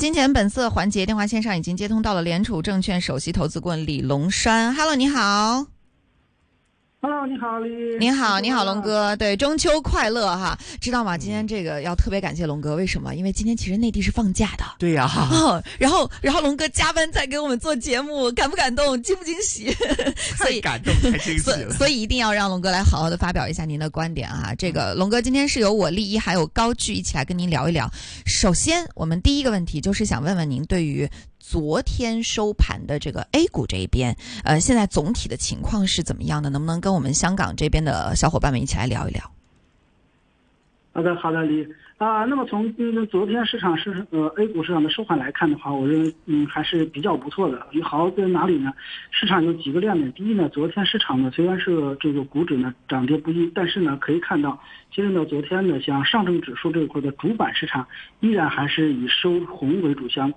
金钱本色环节电话线上已经接通到了联储证券首席投资顾问李龙山。Hello，你好。Hello，你好，李。你好，你好，龙。哥。对，中秋快乐哈！知道吗？今天这个要特别感谢龙哥，为什么？因为今天其实内地是放假的。对呀、哦，然后，然后龙哥加班在给我们做节目，感不感动？惊不惊喜？所以太感动，太惊喜所以了。所以一定要让龙哥来好好的发表一下您的观点啊！这个龙哥今天是由我立一还有高聚一起来跟您聊一聊。首先，我们第一个问题就是想问问您对于昨天收盘的这个 A 股这一边，呃，现在总体的情况是怎么样的？能不能跟我们香港这边的小伙伴们一起来聊一聊？好的，好的，李啊。那么从嗯昨天市场市呃 A 股市场的收盘来看的话，我认为嗯还是比较不错的。有好在哪里呢？市场有几个亮点。第一呢，昨天市场呢虽然是这个股指呢涨跌不一，但是呢可以看到，其实呢昨天呢像上证指数这一块的主板市场依然还是以收红为主相。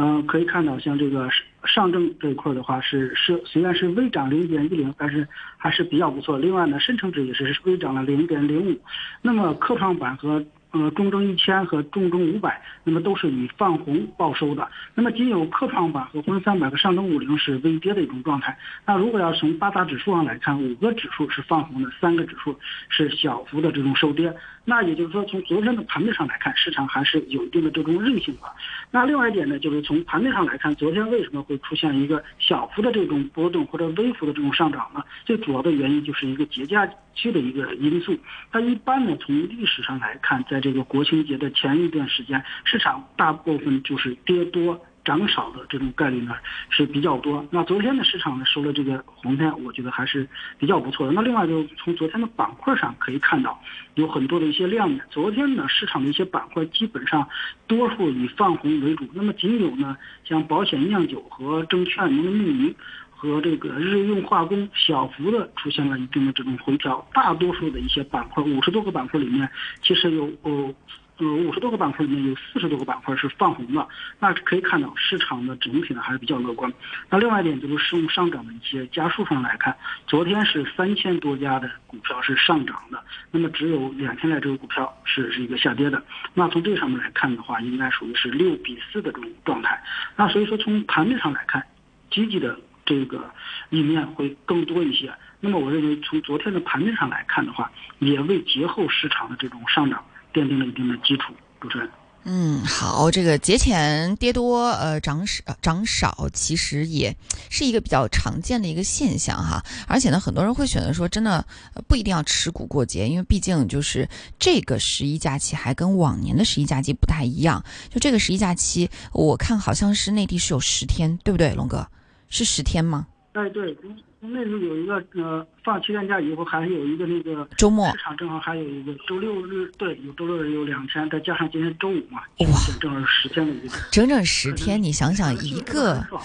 嗯、可以看到像这个上证这一块的话是是虽然是微涨零点一零，但是还是比较不错。另外呢，深成指也是微涨了零点零五。那么科创板和呃中证一千和中证五百，那么都是以放红报收的。那么仅有科创板和沪深三百和上证五零是微跌的一种状态。那如果要从八大指数上来看，五个指数是放红的，三个指数是小幅的这种收跌。那也就是说，从昨天的盘面上来看，市场还是有一定的这种韧性的。那另外一点呢，就是从盘面上来看，昨天为什么会出现一个小幅的这种波动或者微幅的这种上涨呢？最主要的原因就是一个节假期的一个因素。它一般呢，从历史上来看，在这个国庆节的前一段时间，市场大部分就是跌多。涨少的这种概率呢是比较多。那昨天的市场呢收了这个红天，我觉得还是比较不错的。那另外就从昨天的板块上可以看到，有很多的一些亮点。昨天呢市场的一些板块基本上多数以放红为主，那么仅有呢像保险、酿酒和证券、农民命名。和这个日用化工小幅的出现了一定的这种回调，大多数的一些板块，五十多个板块里面，其实有呃呃五十多个板块里面有四十多个板块是放红的，那可以看到市场的整体呢还是比较乐观。那另外一点就是从上涨的一些家数上来看，昨天是三千多家的股票是上涨的，那么只有两千来只股票是是一个下跌的。那从这上面来看的话，应该属于是六比四的这种状态。那所以说从盘面上来看，积极的。这个一面会更多一些。那么我认为从昨天的盘面上来看的话，也为节后市场的这种上涨奠定了一定的基础。主持人。嗯，好，这个节前跌多，呃，涨少涨少，其实也是一个比较常见的一个现象哈。而且呢，很多人会选择说，真的、呃、不一定要持股过节，因为毕竟就是这个十一假期还跟往年的十一假期不太一样。就这个十一假期，我看好像是内地是有十天，对不对，龙哥？是十天吗？哎，对，那时候有一个呃，放七天假以后，还有一个那个周末市场正好还有一个周六日，对，有周六日有两天，再加上今天周五嘛，哇，正好十天的一个，整整十天，你想想一个，个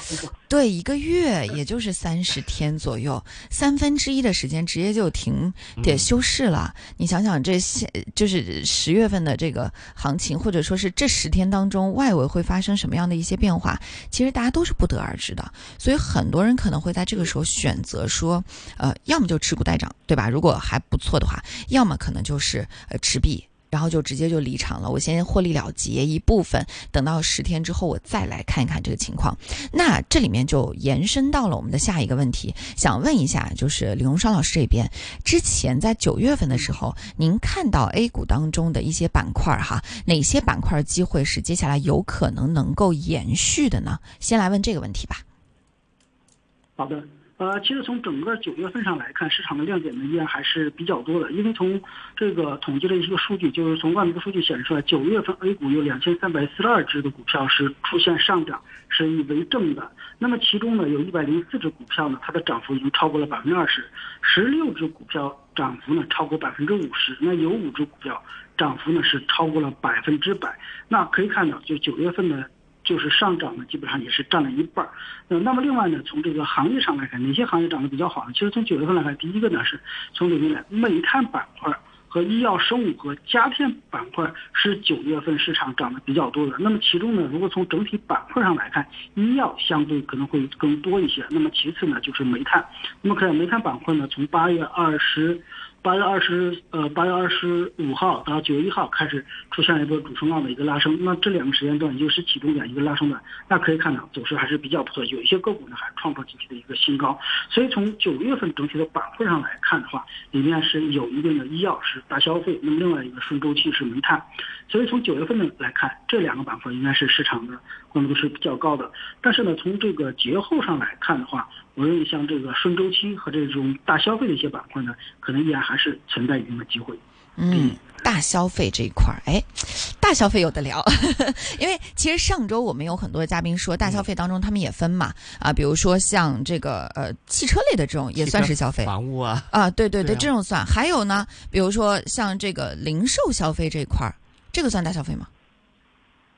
对，一个月也就是三十天左右，三分之一的时间直接就停得休市了。你想想这现就是十月份的这个行情，或者说是这十天当中外围会发生什么样的一些变化，其实大家都是不得而知的。所以很多人可能会在这个时候选择说，呃，要么就就持股待涨，对吧？如果还不错的话，要么可能就是呃持币。然后就直接就离场了，我先获利了结一部分，等到十天之后我再来看一看这个情况。那这里面就延伸到了我们的下一个问题，想问一下，就是李荣双老师这边，之前在九月份的时候，您看到 A 股当中的一些板块哈，哪些板块机会是接下来有可能能够延续的呢？先来问这个问题吧。好的。呃，其实从整个九月份上来看，市场的亮点呢依然还是比较多的。因为从这个统计的一个数据，就是从外媒的数据显示出来，九月份 A 股有两千三百四十二只的股票是出现上涨，是以为正的。那么其中呢，有一百零四只股票呢，它的涨幅已经超过了百分之二十；十六只股票涨幅呢超过百分之五十。那有五只股票涨幅呢是超过了百分之百。那可以看到，就九月份的。就是上涨呢，基本上也是占了一半儿。呃，那么另外呢，从这个行业上来看，哪些行业涨得比较好呢？其实从九月份来看，第一个呢是从里面来煤炭板块和医药生物和家电板块是九月份市场涨得比较多的。那么其中呢，如果从整体板块上来看，医药相对可能会更多一些。那么其次呢就是煤炭。那么看煤炭板块呢，从八月二十。八月二十呃八月二十五号到九月一号开始出现了一波主升浪的一个拉升，那这两个时间段也就是启动点一个拉升段，那可以看到走势还是比较不错，有一些个股呢还创破近期的一个新高，所以从九月份整体的板块上来看的话，里面是有一定的医药是大消费，那么另外一个顺周期是煤炭，所以从九月份呢来看，这两个板块应该是市场的关注度是比较高的，但是呢，从这个节后上来看的话，我认为像这个顺周期和这种大消费的一些板块呢，可能依然还是存在一定的机会。嗯，大消费这一块儿，哎，大消费有的聊，因为其实上周我们有很多嘉宾说，大消费当中他们也分嘛，啊，比如说像这个呃汽车类的这种也算是消费，房屋啊，啊，对对对，对啊这种算。还有呢，比如说像这个零售消费这一块儿，这个算大消费吗？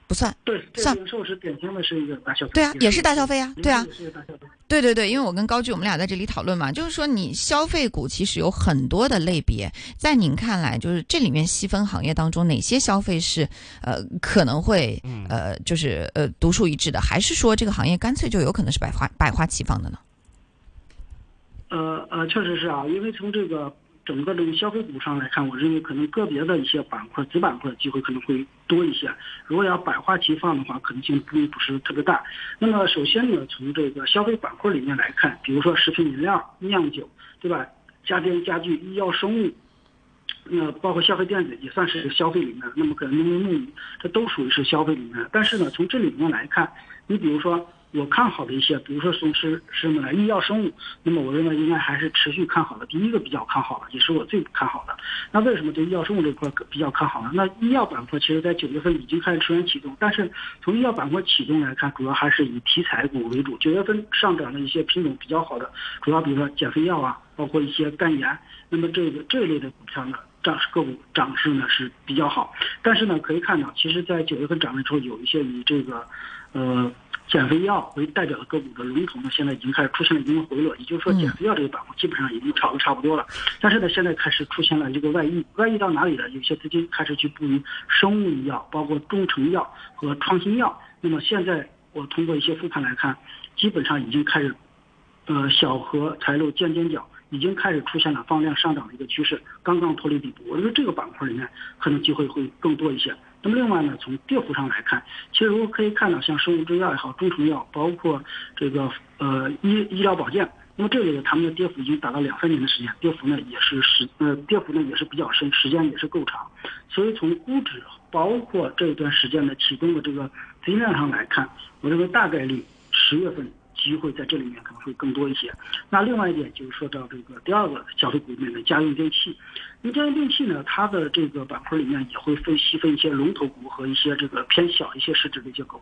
不算。对，算零售是典型的是一个大消费。对啊，也是大消费啊，对啊零，售也是大消费。对对对，因为我跟高居我们俩在这里讨论嘛，就是说你消费股其实有很多的类别，在您看来，就是这里面细分行业当中，哪些消费是呃可能会嗯呃就是呃独树一帜的，还是说这个行业干脆就有可能是百花百花齐放的呢？呃呃，确实是啊，因为从这个整个这个消费股上来看，我认为可能个别的一些板块、子板块的机会可能会多一些。如果要百花齐放的话，可能性并不是特别大。那么首先呢，从这个消费板块里面来看，比如说食品饮料、酿酒，对吧？家电家具、医药生物。那包括消费电子也算是消费里面，那么可能农林牧渔，这都属于是消费里面。但是呢，从这里面来看，你比如说我看好的一些，比如说从是什么呢医药生物，那么我认为应该还是持续看好的。第一个比较看好的，也是我最看好的。那为什么对医药生物这块比较看好呢？那医药板块其实在九月份已经开始出现启动，但是从医药板块启动来看，主要还是以题材股为主。九月份上涨的一些品种比较好的，主要比如说减肥药啊，包括一些肝炎，那么这个这一类的股票呢，涨势个股涨势呢是比较好。但是呢，可以看到，其实在九月份涨了之后，有一些以这个，呃。减肥药为代表的个股的龙头呢，现在已经开始出现了一定的回落，也就是说，嗯减肥药这个板块基本上已经炒得差不多了。但是呢，现在开始出现了这个外溢，外溢到哪里了？有些资金开始去布局生物医药，包括中成药和创新药。那么现在我通过一些复盘来看，基本上已经开始，呃，小荷才露尖尖角，已经开始出现了放量上涨的一个趋势，刚刚脱离底部。我认为这个板块里面可能机会会更多一些。那么另外呢，从跌幅上来看，其实如果可以看到，像生物制药也好，中成药，包括这个呃医医疗保健，那么这里的他们的跌幅已经达到两三年的时间，跌幅呢也是时呃跌幅呢也是比较深，时间也是够长。所以从估值包括这一段时间的启动的这个资金量上来看，我认为大概率十月份机会在这里面可能会更多一些。那另外一点就是说到这个第二个消费股里面的家用电器，那家用电器呢，它的这个板块里面也会分细分一些龙头股和一些这个偏小一些市值的一些股。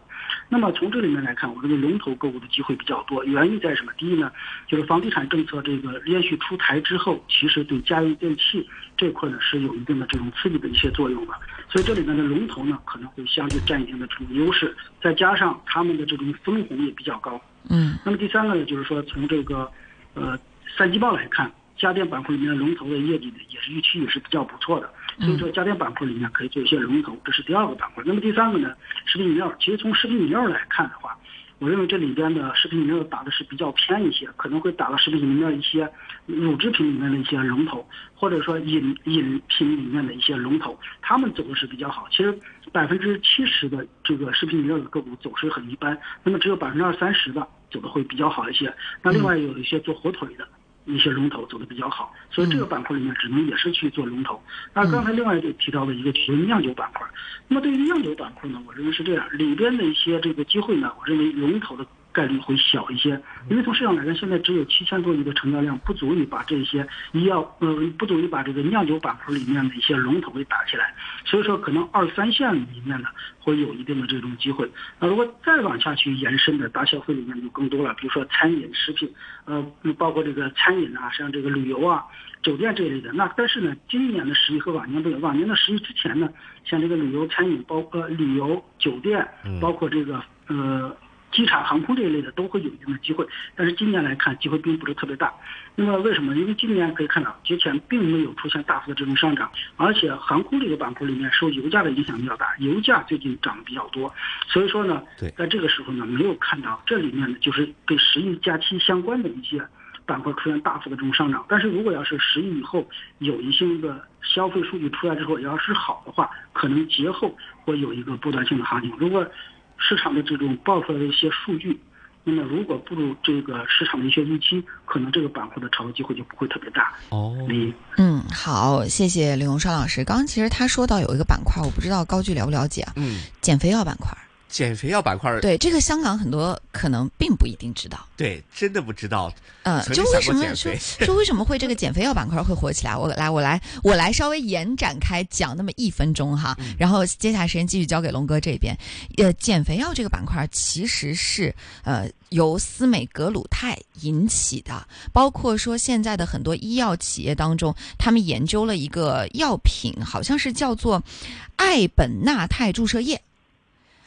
那么从这里面来看，我认为龙头个股的机会比较多，原因在什么？第一呢，就是房地产政策这个连续出台之后，其实对家用电器这块呢是有一定的这种刺激的一些作用的。所以这里面的龙头呢可能会相对占一定的这种优势，再加上他们的这种分红也比较高。嗯。那么第三个呢，就是说从这个呃三季报来看，家电板块里面的龙头的业绩呢也是预期也是比较不错的，所以说家电板块里面可以做一些龙头，这是第二个板块。那么第三个呢，食品饮料，其实从食品饮料来看的话，我认为这里边的食品饮料打的是比较偏一些，可能会打到食品饮料一些乳制品里面的一些龙头，或者说饮饮品里面的一些龙头，他们走的是比较好。其实百分之七十的这个食品饮料的个股走势很一般，那么只有百分之二三十的走的会比较好一些。那另外有一些做火腿的。一些龙头走的比较好，所以这个板块里面只能也是去做龙头。那刚才另外就提到了一个就是酿酒板块，那么对于酿酒板块呢，我认为是这样，里边的一些这个机会呢，我认为龙头的概率会小一些，因为从市场来看，现在只有七千多亿的成交量，不足以把这些医药呃不足以把这个酿酒板块里面的一些龙头给打起来，所以说可能二三线里面呢会有一定的这种机会。那如果再往下去延伸的大消费里面就更多了，比如说餐饮、食品，呃，包括这个餐饮啊，像这个旅游啊。酒店这一类的，那但是呢，今年的十一和往年不一样。往年的十一之前呢，像这个旅游、餐饮，包括旅游、酒店，包括这个呃机场、航空这一类的，都会有一定的机会。但是今年来看，机会并不是特别大。那么为什么？因为今年可以看到，节前并没有出现大幅的这种上涨，而且航空这个板块里面受油价的影响比较大，油价最近涨得比较多。所以说呢，在这个时候呢，没有看到这里面呢就是跟十一假期相关的一些。板块出现大幅的这种上涨。但是如果要是十一以后有一些个消费数据出来之后，要是好的话，可能节后会有一个波段性的行情。如果市场的这种报出来的一些数据，那么如果不如这个市场的一些预期，可能这个板块的炒作机会就不会特别大。哦，李嗯，好，谢谢李永山老师。刚刚其实他说到有一个板块，我不知道高聚了不了解啊，嗯，减肥药板块。减肥药板块，对这个香港很多可能并不一定知道。对，真的不知道。呃，曾就为什么说说为什么会这个减肥药板块会火起来？我来，我来，我来稍微延展开讲那么一分钟哈，嗯然后接下来时间继续交给龙哥这边。呃，减肥药这个板块其实是呃由司美格鲁肽引起的，包括说现在的很多医药企业当中，他们研究了一个药品，好像是叫做艾本纳肽注射液。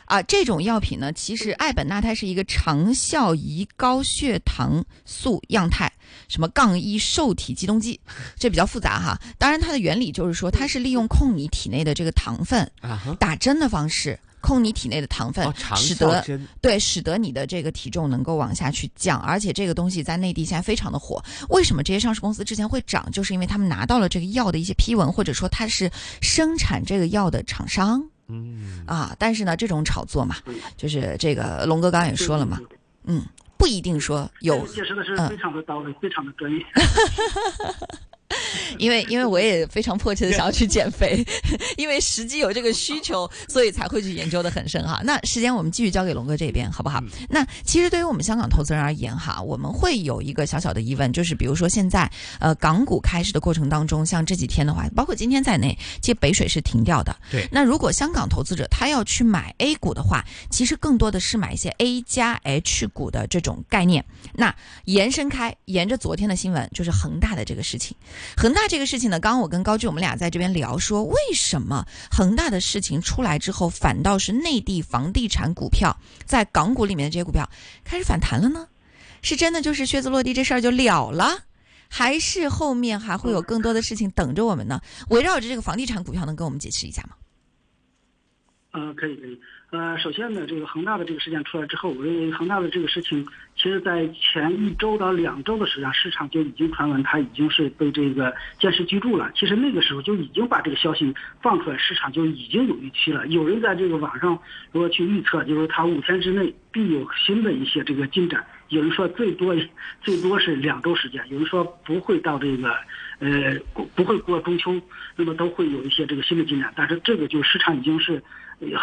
啊，这种药品呢，其实艾本纳肽是一个长效胰高血糖素样肽，什么杠一受体激动剂，这比较复杂哈。当然，它的原理就是说，它是利用控你体内的这个糖分，啊，打针的方式控你体内的糖分，哦，使得，对，使得你的这个体重能够往下去降，而且这个东西在内地现在非常的火。为什么这些上市公司之前会涨？就是因为他们拿到了这个药的一些批文，或者说它是生产这个药的厂商嗯，啊。但是呢，这种炒作嘛嗯，就是这个龙哥刚刚也说了嘛，嗯，不一定说有解释的是嗯非常的到位，非常的专业。因为因为我也非常迫切的想要去减肥，因为实际有这个需求，所以才会去研究的很深哈。那时间我们继续交给龙哥这边，好不好？那其实对于我们香港投资人而言哈，我们会有一个小小的疑问，就是比如说现在呃港股开市的过程当中，像这几天的话，包括今天在内，其实北水是停掉的。对那如果香港投资者他要去买 A 股的话，其实更多的是买一些 A 加 H 股的这种概念。那延伸开，沿着昨天的新闻，就是恒大的这个事情。恒大这个事情呢，刚刚我跟高居我们俩在这边聊说，为什么恒大的事情出来之后，反倒是内地房地产股票在港股里面的这些股票开始反弹了呢？是真的就是靴子落地这事儿就了了？还是后面还会有更多的事情等着我们呢？围绕着这个房地产股票，能跟我们解释一下吗？呃，可以可以。呃，首先呢，这个恒大的这个事件出来之后，我认为恒大的这个事情，其实在前一周到两周的时间，市场就已经传闻它已经是被这个监视居住了。其实那个时候就已经把这个消息放出来，市场就已经有预期了。有人在这个网上如果去预测，就是它五天之内必有新的一些这个进展。有人说最多最多是两周时间，有人说不会到这个呃不会过中秋，那么都会有一些这个新的进展。但是这个就市场已经是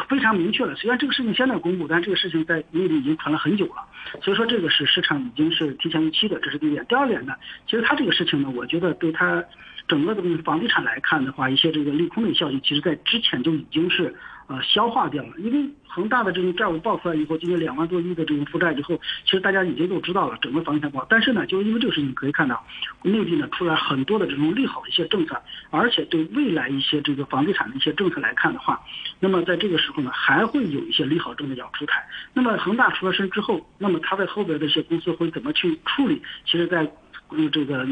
非常明确了。虽然这个事情现在公布，但这个事情在内地已经传了很久了，所以说这个是市场已经是提前预期的，这是第一点。第二点呢，其实它这个事情呢，我觉得对它整个的房地产来看的话，一些这个利空的效应，其实在之前就已经是呃消化掉了。因为恒大的这种债务爆出来以后，今年两万多亿的这种负债以后，其实大家已经都知道了整个房地产爆。但是呢，就是因为这个事情，可以看到内地呢出来很多的这种利好的一些政策，而且对未来一些这个房地产的一些政策来看的话，那么在这个时候呢，还会有一些利好政策要出台。那么恒大出了事之后，那么它在后边的一些公司会怎么去处理？其实，在嗯这个。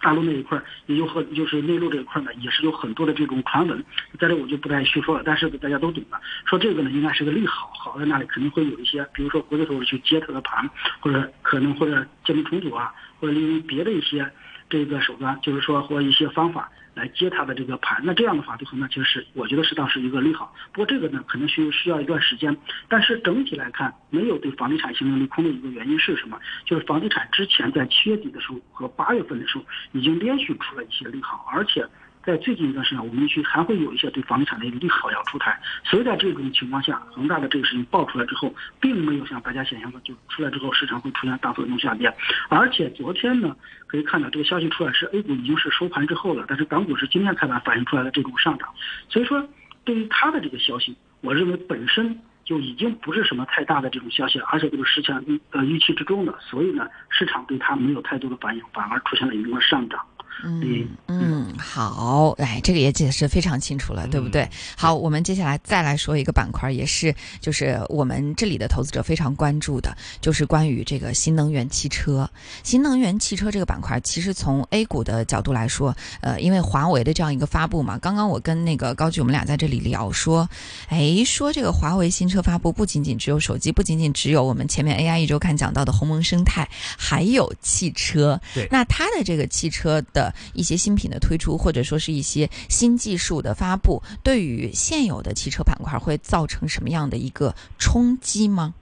大陆那一块儿也就很，就是内陆这一块儿呢，也是有很多的这种传闻，在这我就不再叙说了。但是大家都懂的，说这个呢应该是个利好，好在那里肯定会有一些，比如说国际投资去接它的盘，或者可能或者建立重组啊，或者利用别的一些这个手段，就是说或一些方法来接它的这个盘。那这样的话，就是那其实是我觉得适当是一个利好。不过这个呢，可能需需要一段时间。但是整体来看，没有对房地产形成利空的一个原因是什么？就是房地产之前在七月底的时候和八月份的时候，已经连续出了一些利好，而且。在最近一段时间，我们预期还会有一些对房地产的一个利好要出台，所以在这种情况下，恒大的这个事情爆出来之后，并没有像大家想象的，就出来之后市场会出现大幅度下跌，而且昨天呢，可以看到这个消息出来是 A 股已经是收盘之后了，但是港股是今天开盘反映出来的这种上涨，所以说对于它的这个消息，我认为本身就已经不是什么太大的这种消息了，而且都是实现呃预期之中的，所以呢，市场对它没有太多的反应，反而出现了一定的上涨。李嗯，好，哎，这个也解释非常清楚了，对不对？好，我们接下来再来说一个板块，也是就是我们这里的投资者非常关注的，就是关于这个新能源汽车。新能源汽车这个板块，其实从 A 股的角度来说，呃，因为华为的这样一个发布嘛，刚刚我跟那个高举我们俩在这里聊说，哎，说这个华为新车发布不仅仅只有手机，不仅仅只有我们前面 AI 一周看讲到的鸿蒙生态，还有汽车。对，那它的这个汽车的一些新品的推出，或者说是一些新技术的发布，对于现有的汽车板块会造成什么样的一个冲击吗？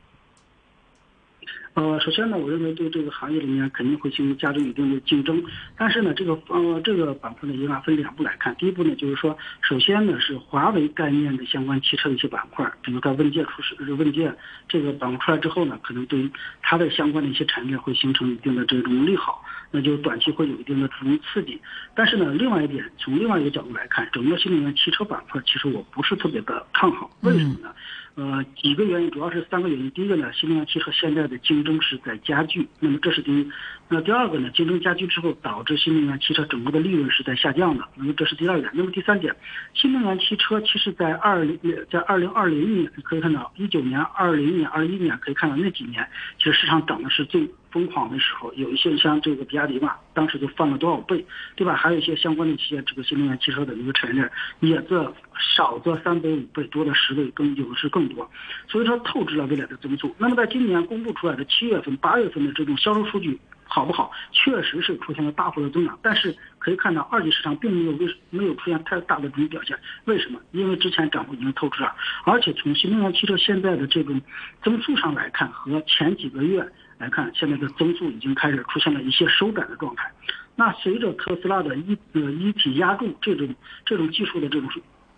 呃，首先呢，我认为对这个行业里面肯定会进行加重一定的竞争，但是呢，这个呃这个板块呢，应该分两步来看。第一步呢，就是说，首先呢是华为概念的相关汽车的一些板块，比如在问界出世问界这个板块出来之后呢，可能对于它的相关的一些产业会形成一定的这种利好，那就短期会有一定的这种刺激。但是呢，另外一点，从另外一个角度来看，整个新能源汽车板块其实我不是特别的看好，为什么呢？呃，几个原因，主要是三个原因。第一个呢，新能源汽车现在的竞争是在加剧，那么这是第一。那第二个呢，竞争加剧之后，导致新能源汽车整个的利润是在下降的，那么这是第二点。那么第三点，新能源汽车其实在二零在二零二零年可以看到，一九年、二零年、二一年可以看到那几年，其实市场涨的是最。疯狂的时候，有一些像这个比亚迪嘛，当时就翻了多少倍，对吧？还有一些相关的一些这个新能源汽车的一个产业链，也则少则三倍五倍，多的十倍，更有的是更更多。所以说透支了未来的增速。那么在今年公布出来的七月份、八月份的这种销售数据好不好？确实是出现了大幅的增长，但是可以看到二级市场并没有为没有出现太大的这种表现。为什么？因为之前涨幅已经透支了，而且从新能源汽车现在的这种增速上来看，和前几个月。来看，现在的增速已经开始出现了一些收窄的状态。那随着特斯拉的一呃一体压铸这种这种技术的这种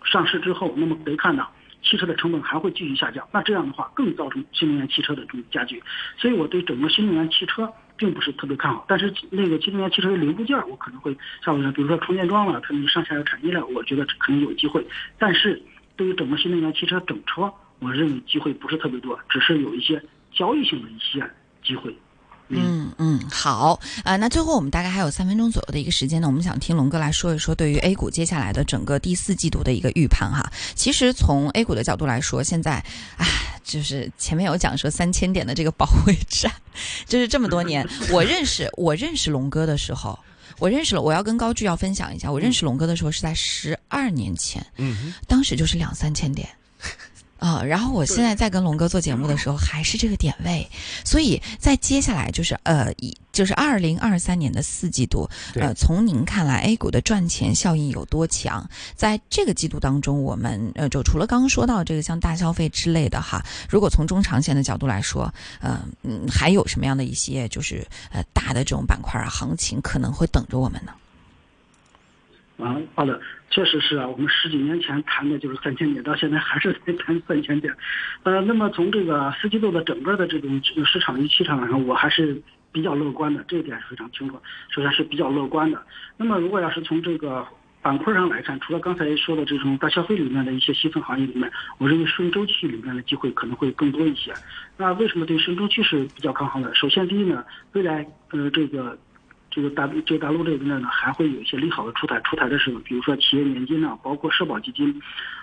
上市之后，那么可以看到汽车的成本还会继续下降。那这样的话，更造成新能源汽车的这种加剧。所以我对整个新能源汽车并不是特别看好。但是那个新能源汽车的零部件，我可能会像我比如说充电桩了，可能上下游产业链，我觉得可能有机会。但是对于整个新能源汽车整车，我认为机会不是特别多，只是有一些交易性的一些。机会，嗯嗯，好啊，那最后我们大概还有三分钟左右的一个时间呢，我们想听龙哥来说一说对于 A 股接下来的整个第四季度的一个预判哈。其实从 A 股的角度来说，现在啊，就是前面有讲说三千点的这个保卫战，就是这么多年，我认识我认识龙哥的时候，我认识了，我要跟高志要分享一下，我认识龙哥的时候是在十二年前，嗯，当时就是两三千点。啊，然后我现在在跟龙哥做节目的时候，还是这个点位，所以在接下来就是呃，一就是二零二三年的四季度，呃，从您看来，A 股的赚钱效应有多强？在这个季度当中，我们呃，就除了刚刚说到这个像大消费之类的哈，如果从中长线的角度来说，呃，嗯，还有什么样的一些就是呃大的这种板块啊，行情可能会等着我们呢？啊，好的，确实是啊，我们十几年前谈的就是三千点，到现在还是在谈三千点，呃，那么从这个四季度的整个的这种市场预期上来说，我还是比较乐观的，这一点是非常清楚。首先是比较乐观的。那么如果要是从这个板块上来看，除了刚才说的这种大消费里面的一些细分行业里面，我认为顺周期里面的机会可能会更多一些。那为什么对顺周期是比较看好的？首先第一呢，未来呃这个。这个大这个大陆这边呢，还会有一些利好的出台，出台的时候，比如说企业年金呢，包括社保基金，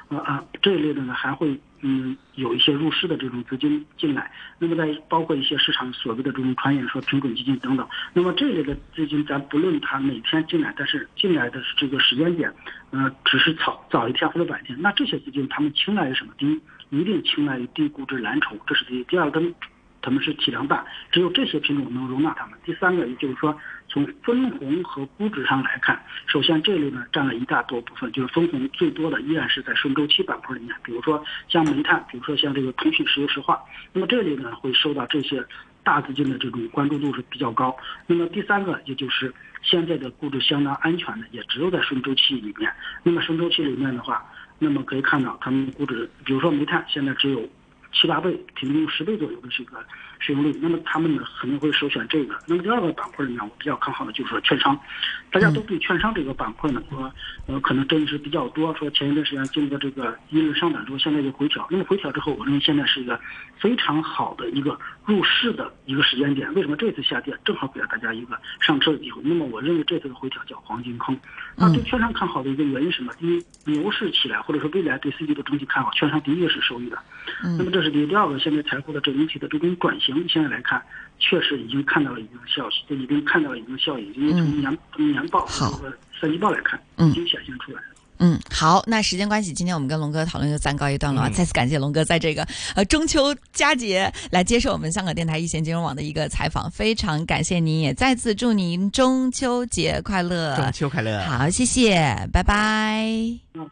啊啊这一类的呢，还会嗯有一些入市的这种资金进来。那么在包括一些市场所谓的这种传言说平准基金等等。那么这一类的资金，咱不论它哪天进来，但是进来的这个时间点，呃，只是早早一天或者晚一天。那这些资金他们青睐于什么？第一，一定青睐于低估值蓝筹，这是第一。第二，跟他们是体量大，只有这些品种能容纳他们。第三个，也就是说。从分红和估值上来看，首先这类呢占了一大多部分，就是分红最多的依然是在顺周期板块里面，比如说像煤炭，比如说像这个通讯、石油石化，那么这里呢会受到这些大资金的这种关注度是比较高。那么第三个，也就是现在的估值相当安全的，也只有在顺周期里面。那么顺周期里面的话，那么可以看到他们估值，比如说煤炭现在只有七八倍，平均十倍左右的这个市盈率，那么他们呢肯定会首选这个。那么第二个板块里面，我比较看好的就是说券商，大家都对券商这个板块呢说，呃，可能争议是比较多，说前一段时间经过这个一日上涨之后，现在就回调，那么回调之后，我认为现在是一个非常好的一个入市的一个时间点。为什么这次下跌正好给了大家一个上车的机会？那么我认为这次的回调叫黄金坑。那对券商看好的一个原因是什么？第一，牛市起来或者说未来对 C 级的整体看好，券商第一个是受益的。那么这是第一，第二个，现在财富的整体的这种转型，现在来看，确实已经看到了一定的效就，已经看到了一定效应，因为从年从年报和三季报来看，已经显现出来了。嗯，好，那时间关系，今天我们跟龙哥讨论就暂告一段落啊！再次感谢龙哥在这个呃中秋佳节来接受我们香港电台一线金融网的一个采访，非常感谢您，也再次祝您中秋节快乐，中秋快乐，好，谢谢，拜拜。嗯。